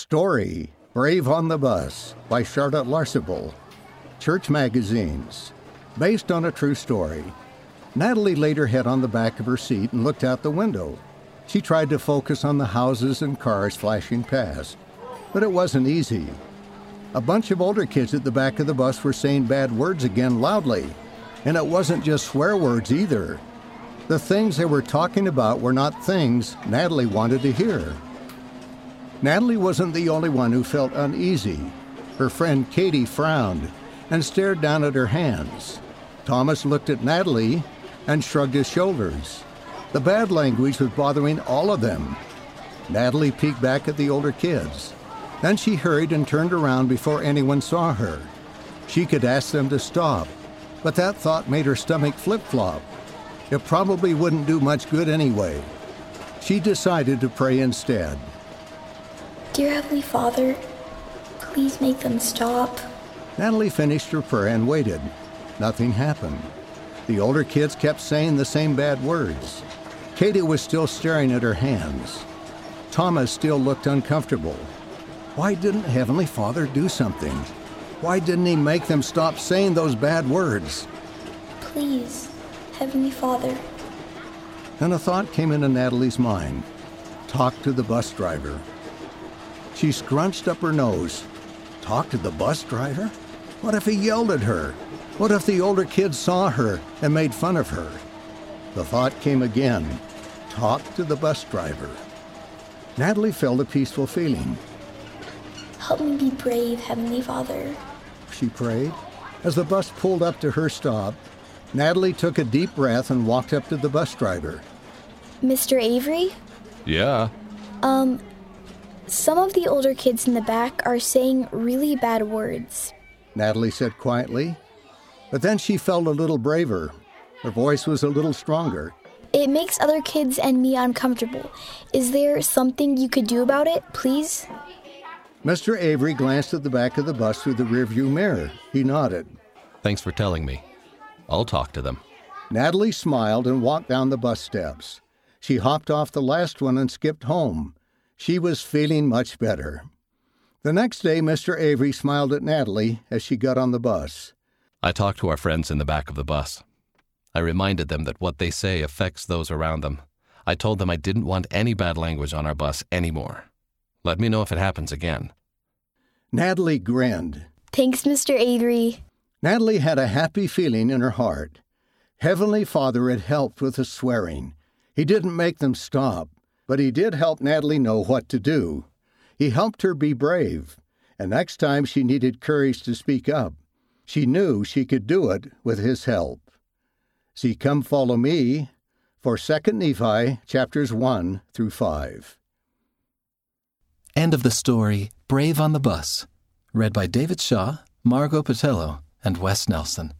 Story Brave on the Bus by Charlotte Larsable. Church Magazines. Based on a true story. Natalie laid her head on the back of her seat and looked out the window. She tried to focus on the houses and cars flashing past, but it wasn't easy. A bunch of older kids at the back of the bus were saying bad words again loudly, and it wasn't just swear words either. The things they were talking about were not things Natalie wanted to hear. Natalie wasn't the only one who felt uneasy. Her friend Katie frowned and stared down at her hands. Thomas looked at Natalie and shrugged his shoulders. The bad language was bothering all of them. Natalie peeked back at the older kids. Then she hurried and turned around before anyone saw her. She could ask them to stop, but that thought made her stomach flip flop. It probably wouldn't do much good anyway. She decided to pray instead. Dear Heavenly Father, please make them stop. Natalie finished her prayer and waited. Nothing happened. The older kids kept saying the same bad words. Katie was still staring at her hands. Thomas still looked uncomfortable. Why didn't Heavenly Father do something? Why didn't He make them stop saying those bad words? Please, Heavenly Father. Then a thought came into Natalie's mind talk to the bus driver. She scrunched up her nose. Talk to the bus driver? What if he yelled at her? What if the older kids saw her and made fun of her? The thought came again talk to the bus driver. Natalie felt a peaceful feeling. Help me be brave, Heavenly Father. She prayed. As the bus pulled up to her stop, Natalie took a deep breath and walked up to the bus driver. Mr. Avery? Yeah. Um, some of the older kids in the back are saying really bad words. Natalie said quietly. But then she felt a little braver. Her voice was a little stronger. It makes other kids and me uncomfortable. Is there something you could do about it, please? Mr. Avery glanced at the back of the bus through the rearview mirror. He nodded. Thanks for telling me. I'll talk to them. Natalie smiled and walked down the bus steps. She hopped off the last one and skipped home. She was feeling much better. The next day, Mr. Avery smiled at Natalie as she got on the bus. I talked to our friends in the back of the bus. I reminded them that what they say affects those around them. I told them I didn't want any bad language on our bus anymore. Let me know if it happens again. Natalie grinned. Thanks, Mr. Avery. Natalie had a happy feeling in her heart. Heavenly Father had helped with the swearing. He didn't make them stop, but he did help Natalie know what to do. He helped her be brave, and next time she needed courage to speak up, she knew she could do it with his help. See, come follow me for 2 Nephi chapters 1 through 5. End of the story Brave on the Bus, read by David Shaw, Margot Patello, and Wes Nelson.